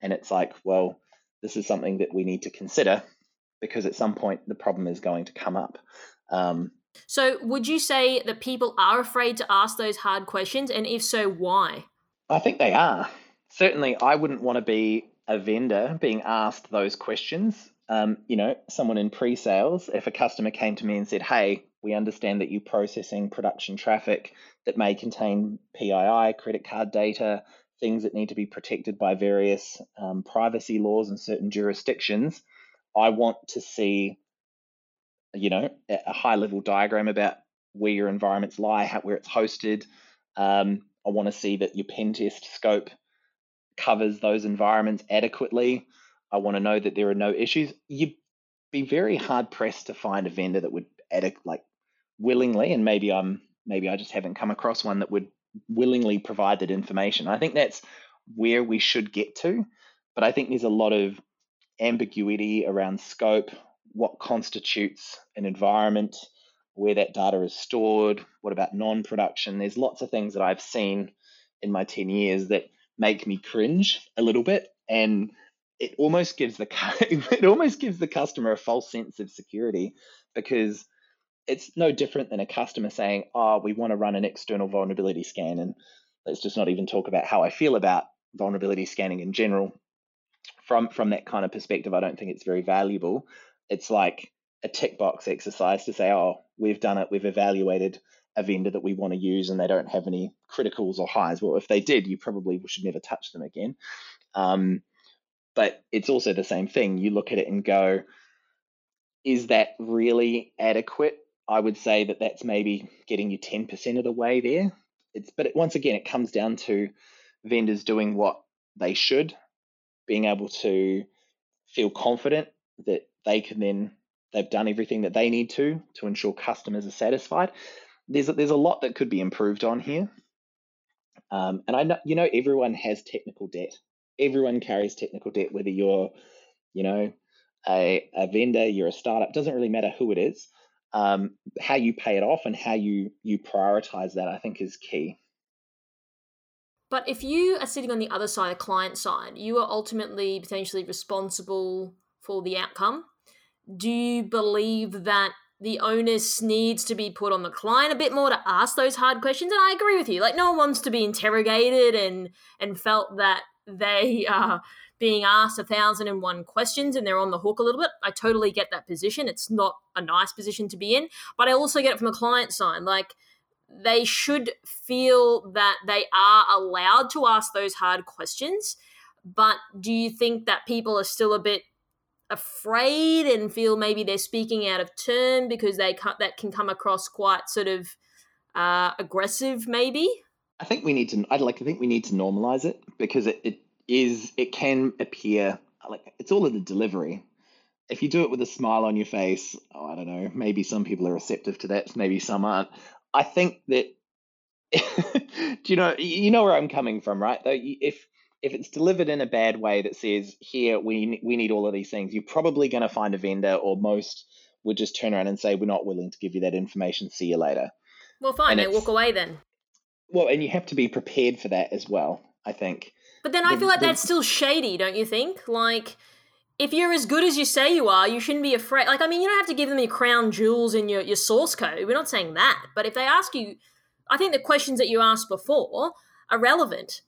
[SPEAKER 1] And it's like, well, this is something that we need to consider because at some point the problem is going to come up. Um,
[SPEAKER 3] so, would you say that people are afraid to ask those hard questions? And if so, why?
[SPEAKER 1] I think they are. Certainly, I wouldn't want to be a vendor being asked those questions. Um, you know, someone in pre sales, if a customer came to me and said, Hey, we understand that you're processing production traffic that may contain PII, credit card data, things that need to be protected by various um, privacy laws in certain jurisdictions. I want to see you know, a high level diagram about where your environments lie, how, where it's hosted. Um, I want to see that your pen test scope covers those environments adequately. I want to know that there are no issues. You'd be very hard pressed to find a vendor that would like willingly, and maybe I'm maybe I just haven't come across one that would willingly provide that information. I think that's where we should get to, but I think there's a lot of ambiguity around scope, what constitutes an environment, where that data is stored, what about non production. There's lots of things that I've seen in my 10 years that make me cringe a little bit. And it almost gives the it almost gives the customer a false sense of security because it's no different than a customer saying, "Oh, we want to run an external vulnerability scan," and let's just not even talk about how I feel about vulnerability scanning in general. From from that kind of perspective, I don't think it's very valuable. It's like a tick box exercise to say, "Oh, we've done it. We've evaluated a vendor that we want to use, and they don't have any criticals or highs." Well, if they did, you probably should never touch them again. Um, but it's also the same thing. You look at it and go, "Is that really adequate?" I would say that that's maybe getting you 10% of the way there. It's but it, once again, it comes down to vendors doing what they should, being able to feel confident that they can then they've done everything that they need to to ensure customers are satisfied. There's a, there's a lot that could be improved on here, um, and I know you know everyone has technical debt. Everyone carries technical debt, whether you're you know a, a vendor, you're a startup. Doesn't really matter who it is um, how you pay it off and how you you prioritize that i think is key
[SPEAKER 3] but if you are sitting on the other side the client side you are ultimately potentially responsible for the outcome do you believe that the onus needs to be put on the client a bit more to ask those hard questions and i agree with you like no one wants to be interrogated and and felt that they are being asked a thousand and one questions and they're on the hook a little bit. I totally get that position. It's not a nice position to be in, but I also get it from the client side. Like they should feel that they are allowed to ask those hard questions. But do you think that people are still a bit afraid and feel maybe they're speaking out of turn because they that can come across quite sort of uh, aggressive, maybe?
[SPEAKER 1] I think we need to. I'd like to think we need to normalize it because it, it is it can appear like it's all in the delivery. If you do it with a smile on your face, oh, I don't know, maybe some people are receptive to that, maybe some aren't. I think that do you know you know where I'm coming from, right? Though if if it's delivered in a bad way that says here we we need all of these things, you're probably going to find a vendor or most would just turn around and say we're not willing to give you that information. See you later.
[SPEAKER 3] Well, fine, they walk away then.
[SPEAKER 1] Well, and you have to be prepared for that as well. I think.
[SPEAKER 3] But then I feel like that's still shady, don't you think? Like, if you're as good as you say you are, you shouldn't be afraid. Like, I mean, you don't have to give them your crown jewels and your, your source code. We're not saying that. But if they ask you, I think the questions that you asked before are relevant.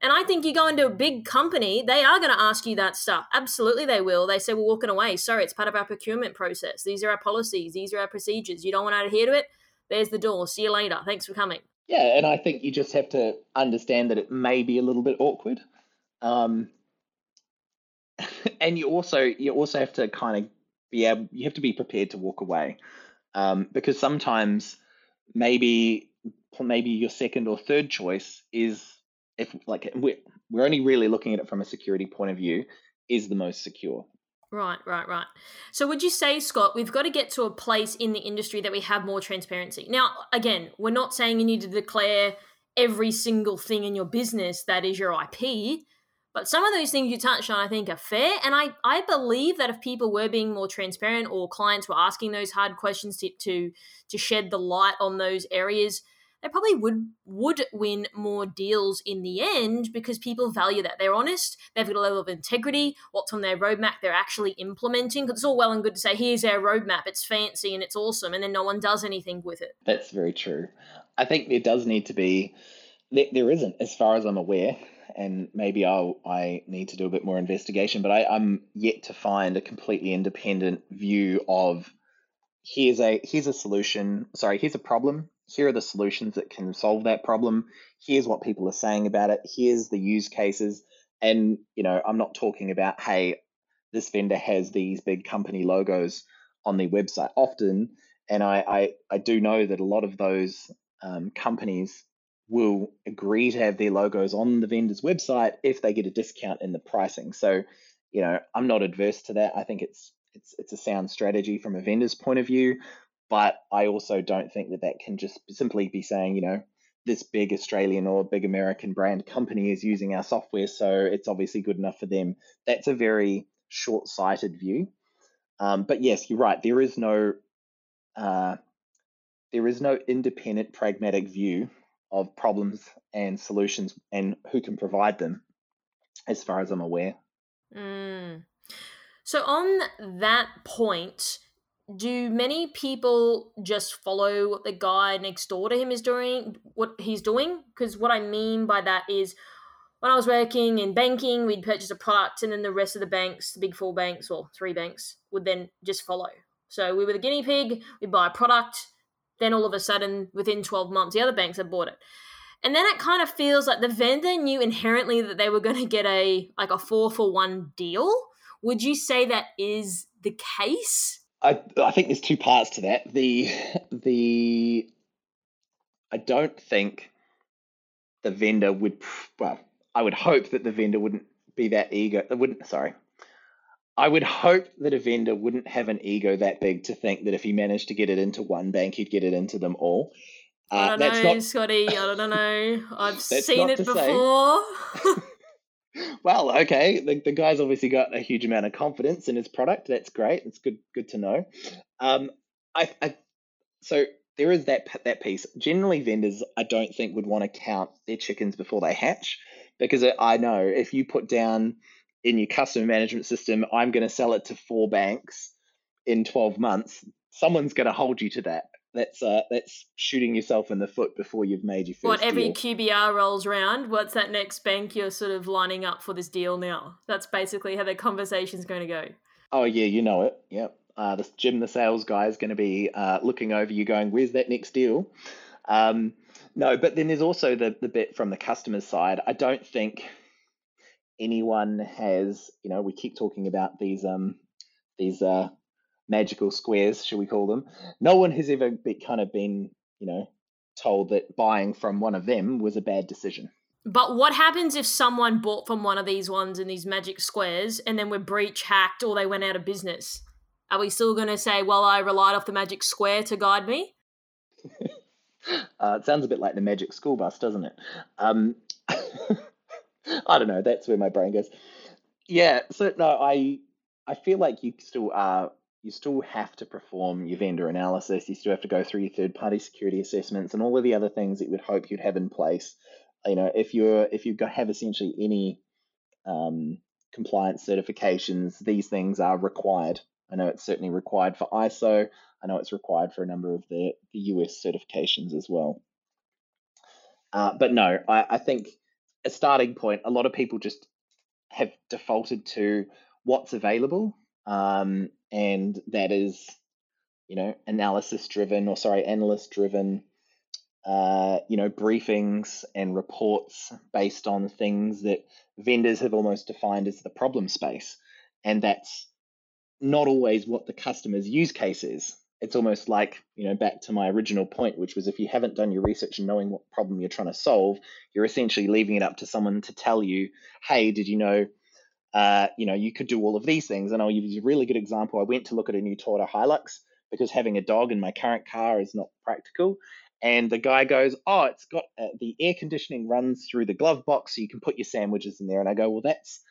[SPEAKER 3] And I think you go into a big company, they are going to ask you that stuff. Absolutely, they will. They say, we're walking away. Sorry, it's part of our procurement process. These are our policies. These are our procedures. You don't want to adhere to it? There's the door. See you later. Thanks for coming.
[SPEAKER 1] Yeah, and I think you just have to understand that it may be a little bit awkward. Um, and you also you also have to kind of be able you have to be prepared to walk away um, because sometimes maybe maybe your second or third choice is if like we're, we're only really looking at it from a security point of view is the most secure
[SPEAKER 3] Right, right, right. So, would you say, Scott, we've got to get to a place in the industry that we have more transparency? Now, again, we're not saying you need to declare every single thing in your business that is your IP, but some of those things you touched on, I think, are fair. And I, I believe that if people were being more transparent or clients were asking those hard questions to, to, to shed the light on those areas, they probably would would win more deals in the end because people value that. They're honest, they've got a level of integrity, what's on their roadmap they're actually implementing. Because it's all well and good to say, here's our roadmap, it's fancy and it's awesome, and then no one does anything with it.
[SPEAKER 1] That's very true. I think there does need to be, there isn't, as far as I'm aware, and maybe I'll, I need to do a bit more investigation, but I, I'm yet to find a completely independent view of here's a here's a solution sorry here's a problem. Here are the solutions that can solve that problem. Here's what people are saying about it. Here's the use cases. And you know i'm not talking about hey this vendor has these big company logos on their website often. And I, I, I do know that a lot of those um, companies will agree to have their logos on the vendor's website if they get a discount in the pricing. So, you know, I'm not adverse to that. I think it's it's it's a sound strategy from a vendor's point of view, but I also don't think that that can just simply be saying, you know, this big Australian or big American brand company is using our software, so it's obviously good enough for them. That's a very short-sighted view. Um, but yes, you're right. There is no uh, there is no independent, pragmatic view of problems and solutions and who can provide them, as far as I'm aware.
[SPEAKER 3] Mm. So, on that point, do many people just follow what the guy next door to him is doing, what he's doing? Because what I mean by that is when I was working in banking, we'd purchase a product and then the rest of the banks, the big four banks or three banks, would then just follow. So we were the guinea pig, we'd buy a product, then all of a sudden, within 12 months, the other banks had bought it. And then it kind of feels like the vendor knew inherently that they were going to get a like a four for one deal. Would you say that is the case?
[SPEAKER 1] I I think there's two parts to that. The the I don't think the vendor would well, I would hope that the vendor wouldn't be that eager. ego. Wouldn't sorry. I would hope that a vendor wouldn't have an ego that big to think that if he managed to get it into one bank, he'd get it into them all.
[SPEAKER 3] Uh, I don't know, not... Scotty. I don't know. I've seen it before.
[SPEAKER 1] well, okay. The, the guy's obviously got a huge amount of confidence in his product. That's great. It's good. Good to know. Um, I, I so there is that that piece. Generally, vendors I don't think would want to count their chickens before they hatch, because I know if you put down in your customer management system, I'm going to sell it to four banks in 12 months. Someone's going to hold you to that. That's uh, that's shooting yourself in the foot before you've made your first.
[SPEAKER 3] What every
[SPEAKER 1] deal.
[SPEAKER 3] QBR rolls around, what's that next bank you're sort of lining up for this deal now? That's basically how the conversation's going to go.
[SPEAKER 1] Oh yeah, you know it. Yep. Uh, this Jim, the sales guy, is going to be uh, looking over you, going, "Where's that next deal?" Um, no, but then there's also the the bit from the customer's side. I don't think anyone has, you know, we keep talking about these um these uh magical squares, shall we call them? No one has ever be, kind of been, you know, told that buying from one of them was a bad decision.
[SPEAKER 3] But what happens if someone bought from one of these ones in these magic squares and then were breach hacked or they went out of business? Are we still going to say, well, I relied off the magic square to guide me?
[SPEAKER 1] uh, it sounds a bit like the magic school bus, doesn't it? Um, I don't know. That's where my brain goes. Yeah. So no, I I feel like you still are. You still have to perform your vendor analysis. You still have to go through your third party security assessments and all of the other things that you would hope you'd have in place. You know, if you're if you have essentially any um, compliance certifications, these things are required. I know it's certainly required for ISO. I know it's required for a number of the, the US certifications as well. Uh, but no, I, I think a starting point, a lot of people just have defaulted to what's available, um, and that is, you know, analysis driven or sorry, analyst driven. Uh, you know, briefings and reports based on things that vendors have almost defined as the problem space, and that's not always what the customer's use case is it's almost like you know back to my original point which was if you haven't done your research and knowing what problem you're trying to solve you're essentially leaving it up to someone to tell you hey did you know uh, you know you could do all of these things? And i'll use a really good example. I went to look at a new toyota hilux because having a dog in my current car is not practical. And the guy goes oh it's got uh, the air conditioning runs through the glove box so you can put your sandwiches in there. And i go well that's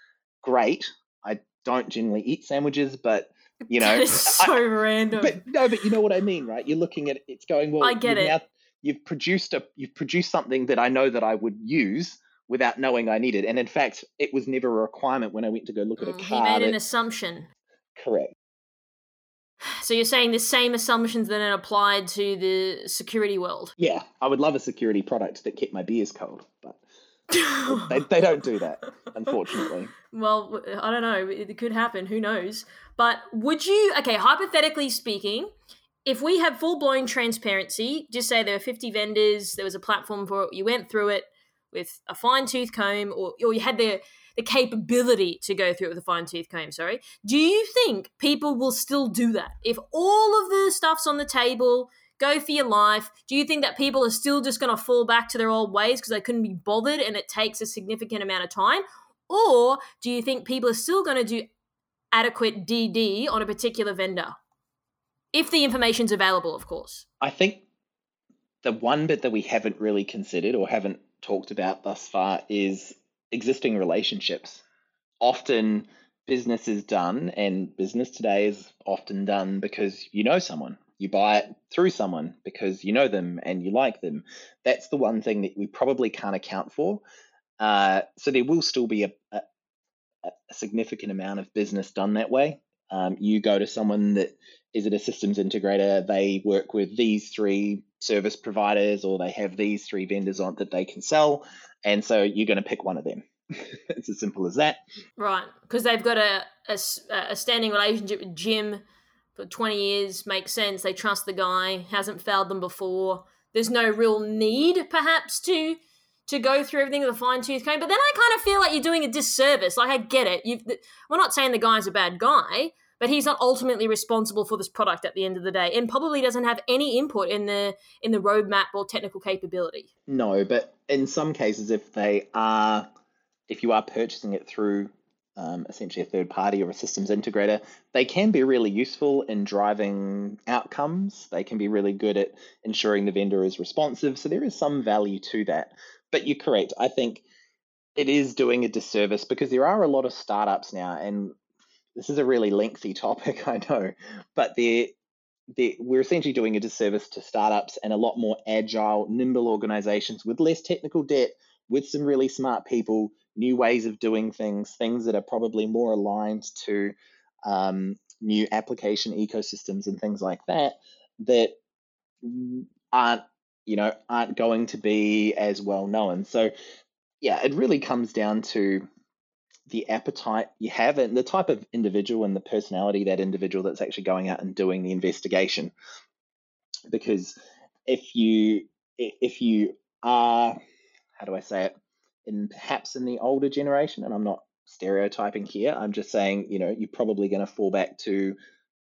[SPEAKER 1] great. I don't generally eat sandwiches but you know,
[SPEAKER 3] it's so I, random.
[SPEAKER 1] But no, but you know what I mean, right? You're looking at it's going well.
[SPEAKER 3] I get it. Now,
[SPEAKER 1] you've produced a you've produced something that I know that I would use without knowing I needed, and in fact, it was never a requirement when I went to go look at a mm, car.
[SPEAKER 3] He made an assumption.
[SPEAKER 1] Correct.
[SPEAKER 3] So you're saying the same assumptions that are applied to the security world?
[SPEAKER 1] Yeah, I would love a security product that kept my beers cold, but they, they don't do that, unfortunately.
[SPEAKER 3] Well, I don't know. It could happen. Who knows? But would you, okay, hypothetically speaking, if we had full blown transparency, just say there were 50 vendors, there was a platform for it, you went through it, with a fine tooth comb, or or you had the the capability to go through it with a fine tooth comb. Sorry, do you think people will still do that if all of the stuff's on the table? Go for your life. Do you think that people are still just going to fall back to their old ways because they couldn't be bothered and it takes a significant amount of time? Or do you think people are still going to do adequate DD on a particular vendor? If the information's available, of course.
[SPEAKER 1] I think the one bit that we haven't really considered or haven't talked about thus far is existing relationships. Often business is done, and business today is often done because you know someone. You buy it through someone because you know them and you like them. That's the one thing that we probably can't account for. Uh, so there will still be a, a, a, significant amount of business done that way. Um, you go to someone that is it a systems integrator? They work with these three service providers or they have these three vendors on that they can sell. And so you're going to pick one of them. it's as simple as that.
[SPEAKER 3] Right. Because they've got a, a, a, standing relationship with Jim for 20 years. Makes sense. They trust the guy, hasn't failed them before. There's no real need, perhaps, to to go through everything with a fine tooth comb. But then I kind of feel like you're doing a disservice. Like I get it. You've, we're not saying the guy's a bad guy, but he's not ultimately responsible for this product at the end of the day and probably doesn't have any input in the in the roadmap or technical capability
[SPEAKER 1] no but in some cases if they are if you are purchasing it through um, essentially a third party or a systems integrator they can be really useful in driving outcomes. They can be really good at ensuring the vendor is responsive. So there is some value to that. But you're correct. I think it is doing a disservice because there are a lot of startups now and this is a really lengthy topic, I know, but they're, they're, we're essentially doing a disservice to startups and a lot more agile, nimble organizations with less technical debt, with some really smart people, new ways of doing things, things that are probably more aligned to um, new application ecosystems and things like that, that aren't you know aren't going to be as well known. So yeah, it really comes down to the appetite you have and the type of individual and the personality that individual that's actually going out and doing the investigation because if you if you are how do i say it in perhaps in the older generation and i'm not stereotyping here i'm just saying you know you're probably going to fall back to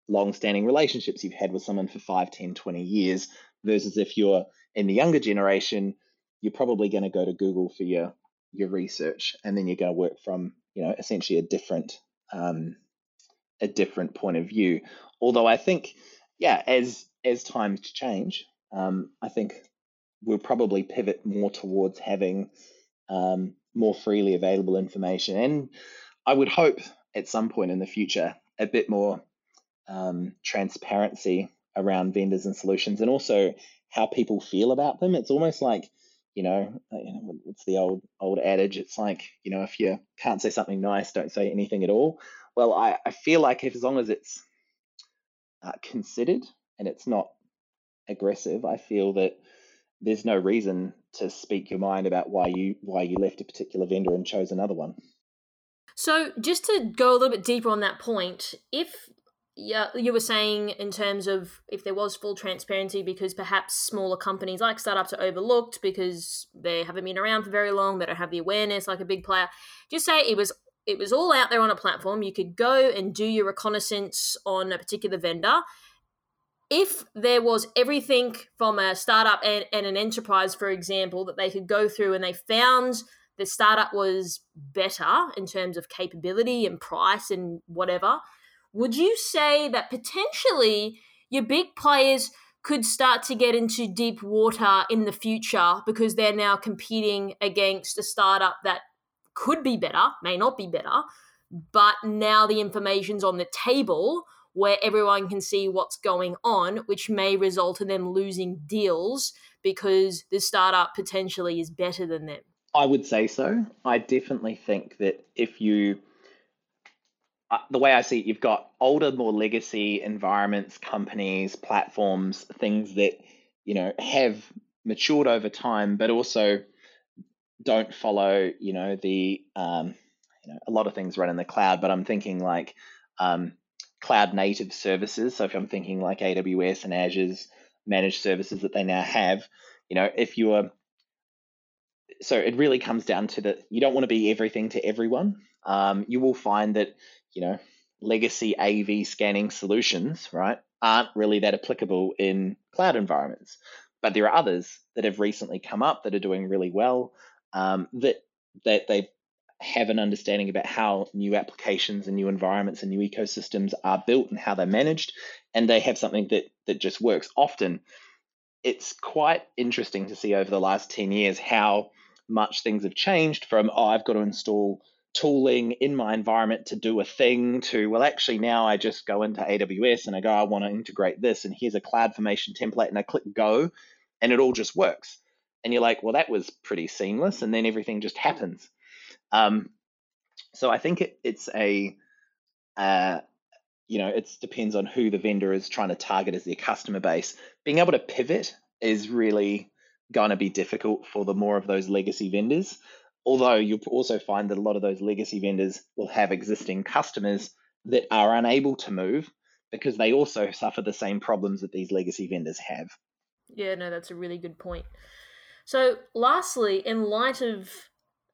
[SPEAKER 1] long-standing relationships you've had with someone for 5 10 20 years versus if you're in the younger generation you're probably going to go to google for your your research and then you're going to work from you know essentially a different um, a different point of view. Although I think, yeah, as as times change, um, I think we'll probably pivot more towards having um, more freely available information, and I would hope at some point in the future a bit more um, transparency around vendors and solutions, and also how people feel about them. It's almost like you know, it's the old old adage. It's like, you know, if you can't say something nice, don't say anything at all. Well, I, I feel like if as long as it's uh, considered and it's not aggressive, I feel that there's no reason to speak your mind about why you why you left a particular vendor and chose another one.
[SPEAKER 3] So, just to go a little bit deeper on that point, if yeah, you were saying in terms of if there was full transparency, because perhaps smaller companies like startups are overlooked because they haven't been around for very long, they don't have the awareness like a big player. Just say it was it was all out there on a platform. You could go and do your reconnaissance on a particular vendor. If there was everything from a startup and, and an enterprise, for example, that they could go through and they found the startup was better in terms of capability and price and whatever would you say that potentially your big players could start to get into deep water in the future because they're now competing against a startup that could be better, may not be better, but now the information's on the table where everyone can see what's going on, which may result in them losing deals because the startup potentially is better than them.
[SPEAKER 1] I would say so. I definitely think that if you uh, the way I see it, you've got older, more legacy environments, companies, platforms, things that you know have matured over time, but also don't follow you know the um, you know a lot of things run in the cloud. But I'm thinking like um, cloud native services. So if I'm thinking like AWS and Azure's managed services that they now have, you know, if you're so it really comes down to that you don't want to be everything to everyone. Um, you will find that you know legacy AV scanning solutions, right, aren't really that applicable in cloud environments. But there are others that have recently come up that are doing really well. Um, that that they have an understanding about how new applications and new environments and new ecosystems are built and how they're managed, and they have something that that just works. Often, it's quite interesting to see over the last ten years how much things have changed. From oh, I've got to install tooling in my environment to do a thing to well actually now i just go into aws and i go i want to integrate this and here's a cloud formation template and i click go and it all just works and you're like well that was pretty seamless and then everything just happens um, so i think it, it's a uh, you know it depends on who the vendor is trying to target as their customer base being able to pivot is really going to be difficult for the more of those legacy vendors although you'll also find that a lot of those legacy vendors will have existing customers that are unable to move because they also suffer the same problems that these legacy vendors have.
[SPEAKER 3] Yeah, no, that's a really good point. So, lastly, in light of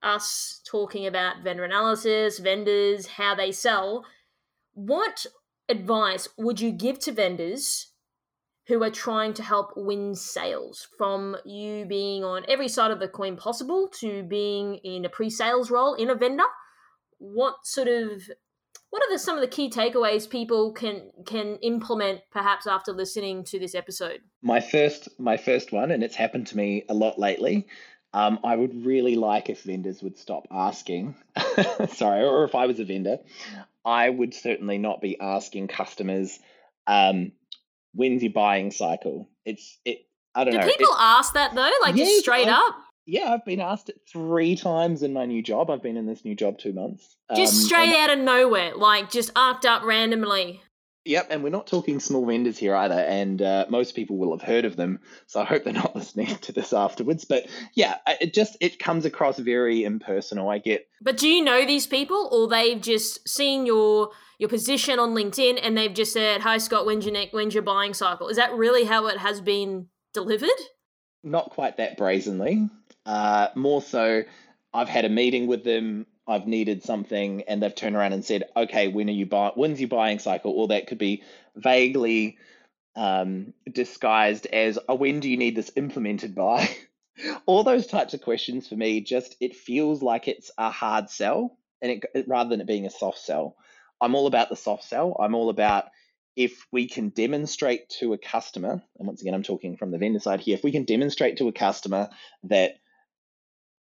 [SPEAKER 3] us talking about vendor analysis, vendors, how they sell, what advice would you give to vendors who are trying to help win sales? From you being on every side of the coin possible to being in a pre-sales role in a vendor what sort of what are the, some of the key takeaways people can can implement perhaps after listening to this episode?
[SPEAKER 1] My first my first one and it's happened to me a lot lately um, I would really like if vendors would stop asking. Sorry, or if I was a vendor, I would certainly not be asking customers, um, when's your buying cycle? It's it. I don't
[SPEAKER 3] Do
[SPEAKER 1] know.
[SPEAKER 3] Do people
[SPEAKER 1] it,
[SPEAKER 3] ask that though? Like just straight
[SPEAKER 1] I,
[SPEAKER 3] up?
[SPEAKER 1] Yeah, I've been asked it three times in my new job. I've been in this new job two months.
[SPEAKER 3] Just um, straight out of nowhere, like just arced up randomly.
[SPEAKER 1] Yep, and we're not talking small vendors here either, and uh, most people will have heard of them. So I hope they're not listening to this afterwards. But yeah, it just it comes across very impersonal. I get.
[SPEAKER 3] But do you know these people, or they've just seen your your position on LinkedIn and they've just said, "Hi Scott, when's your next, when's your buying cycle?" Is that really how it has been delivered?
[SPEAKER 1] Not quite that brazenly. Uh, more so, I've had a meeting with them. I've needed something, and they've turned around and said, "Okay, when are you buy? When's your buying cycle?" Or that could be vaguely um, disguised as, oh, "When do you need this implemented by?" All those types of questions for me just it feels like it's a hard sell, and it, rather than it being a soft sell. I'm all about the soft sell. I'm all about if we can demonstrate to a customer, and once again, I'm talking from the vendor side here, if we can demonstrate to a customer that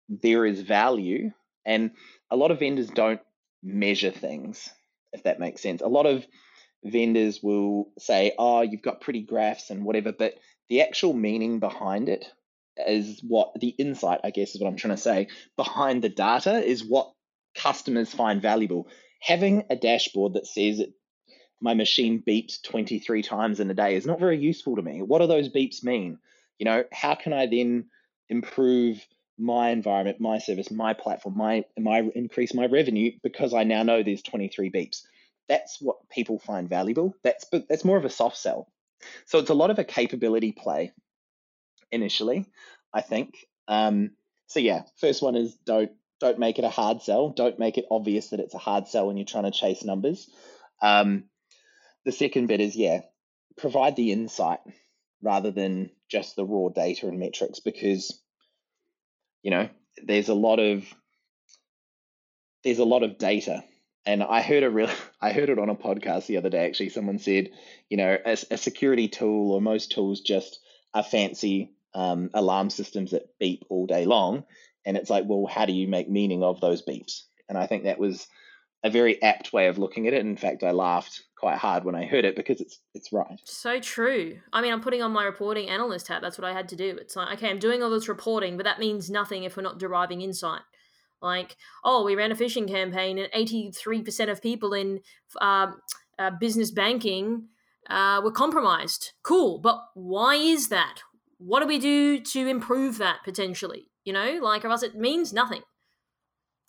[SPEAKER 1] there is value, and a lot of vendors don't measure things, if that makes sense. A lot of vendors will say, oh, you've got pretty graphs and whatever, but the actual meaning behind it is what the insight, I guess, is what I'm trying to say, behind the data is what customers find valuable having a dashboard that says my machine beeps 23 times in a day is not very useful to me. What do those beeps mean? You know, how can I then improve my environment, my service, my platform, my my increase my revenue because I now know there's 23 beeps. That's what people find valuable. That's but that's more of a soft sell. So it's a lot of a capability play initially, I think. Um, so yeah, first one is don't don't make it a hard sell. Don't make it obvious that it's a hard sell when you're trying to chase numbers. Um, the second bit is, yeah, provide the insight rather than just the raw data and metrics because, you know, there's a lot of there's a lot of data and I heard a real I heard it on a podcast the other day. Actually, someone said, you know, a, a security tool or most tools just are fancy um, alarm systems that beep all day long, and it's like, well, how do you make meaning of those beeps? And I think that was a very apt way of looking at it. In fact, I laughed quite hard when I heard it because it's it's right.
[SPEAKER 3] So true. I mean, I'm putting on my reporting analyst hat. That's what I had to do. It's like, okay, I'm doing all this reporting, but that means nothing if we're not deriving insight. Like, oh, we ran a phishing campaign, and 83% of people in um, uh, business banking uh, were compromised. Cool, but why is that? What do we do to improve that potentially? you know, like, or else it means nothing.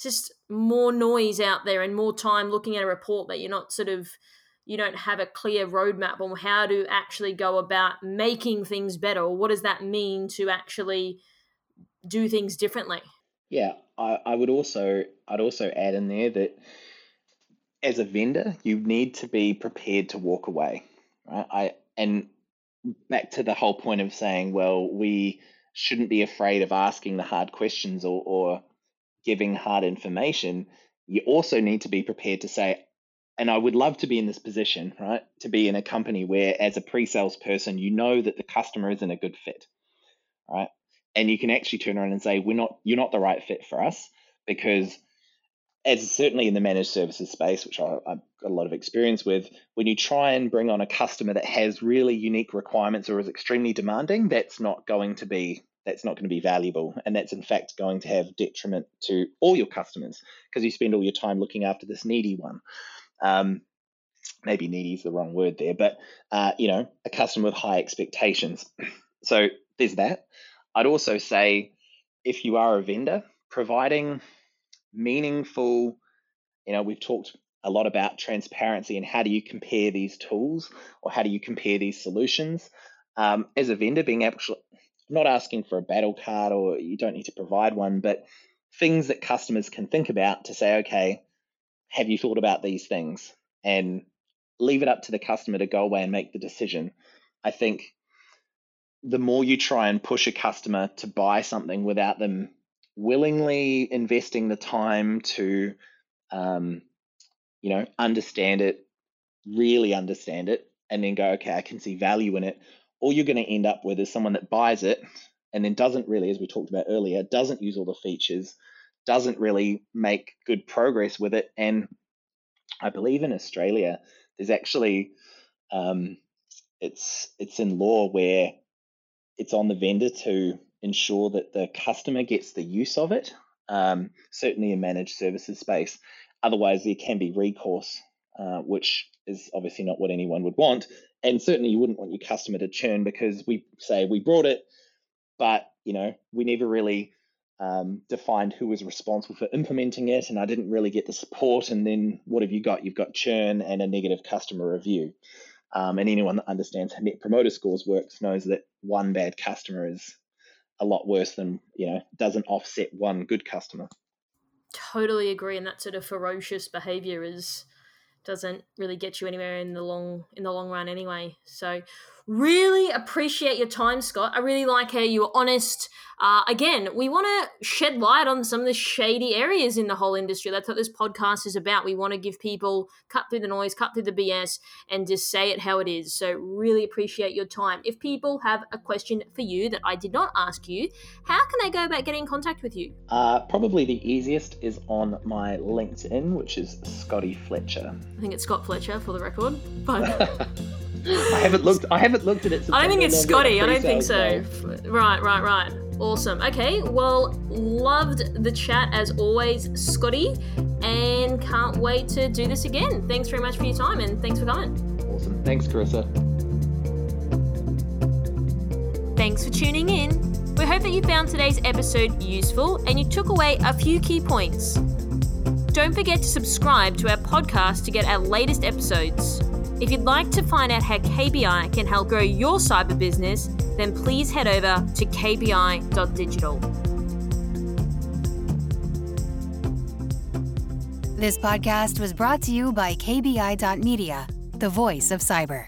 [SPEAKER 3] Just more noise out there and more time looking at a report that you're not sort of, you don't have a clear roadmap on how to actually go about making things better or what does that mean to actually do things differently.
[SPEAKER 1] Yeah, I, I would also I'd also add in there that as a vendor, you need to be prepared to walk away. Right? I and back to the whole point of saying, well, we shouldn't be afraid of asking the hard questions or, or giving hard information. You also need to be prepared to say, and I would love to be in this position, right? To be in a company where, as a pre-sales person, you know that the customer isn't a good fit, right? And you can actually turn around and say, "We're not. You're not the right fit for us," because, as certainly in the managed services space, which I, I've got a lot of experience with, when you try and bring on a customer that has really unique requirements or is extremely demanding, that's not going to be that's not going to be valuable and that's in fact going to have detriment to all your customers because you spend all your time looking after this needy one um, maybe needy is the wrong word there, but uh, you know, a customer with high expectations. So there's that. I'd also say if you are a vendor, providing meaningful, you know, we've talked a lot about transparency and how do you compare these tools or how do you compare these solutions. Um, as a vendor, being able not asking for a battle card or you don't need to provide one, but things that customers can think about to say, okay, have you thought about these things? And leave it up to the customer to go away and make the decision. I think the more you try and push a customer to buy something without them willingly investing the time to, um, you know, understand it, really understand it, and then go, okay, I can see value in it. All you're going to end up with is someone that buys it and then doesn't really, as we talked about earlier, doesn't use all the features, doesn't really make good progress with it. And I believe in Australia, there's actually um, it's it's in law where it's on the vendor to ensure that the customer gets the use of it. Um, certainly in managed services space. Otherwise, there can be recourse, uh, which is obviously not what anyone would want. And certainly, you wouldn't want your customer to churn because we say we brought it, but you know we never really um, defined who was responsible for implementing it, and I didn't really get the support. And then what have you got? You've got churn and a negative customer review. Um, and anyone that understands how net promoter scores works knows that one bad customer is a lot worse than you know doesn't offset one good customer.
[SPEAKER 3] Totally agree, and that sort of ferocious behavior is doesn't really get you anywhere in the long in the long run anyway. So really appreciate your time, Scott. I really like how you were honest uh, again, we want to shed light on some of the shady areas in the whole industry. That's what this podcast is about. We want to give people cut through the noise, cut through the BS, and just say it how it is. So, really appreciate your time. If people have a question for you that I did not ask you, how can they go about getting in contact with you?
[SPEAKER 1] Uh, probably the easiest is on my LinkedIn, which is Scotty Fletcher.
[SPEAKER 3] I think it's Scott Fletcher for the record, but.
[SPEAKER 1] I haven't looked. I haven't looked at it.
[SPEAKER 3] I don't think it's Scotty. I don't think so. Right, right, right. Awesome. Okay, well, loved the chat as always, Scotty, and can't wait to do this again. Thanks very much for your time and thanks for coming.
[SPEAKER 1] Awesome. Thanks, Karissa.
[SPEAKER 3] Thanks for tuning in. We hope that you found today's episode useful and you took away a few key points. Don't forget to subscribe to our podcast to get our latest episodes. If you'd like to find out how KBI can help grow your cyber business, then please head over to kbi.digital.
[SPEAKER 2] This podcast was brought to you by KBI.media, the voice of cyber.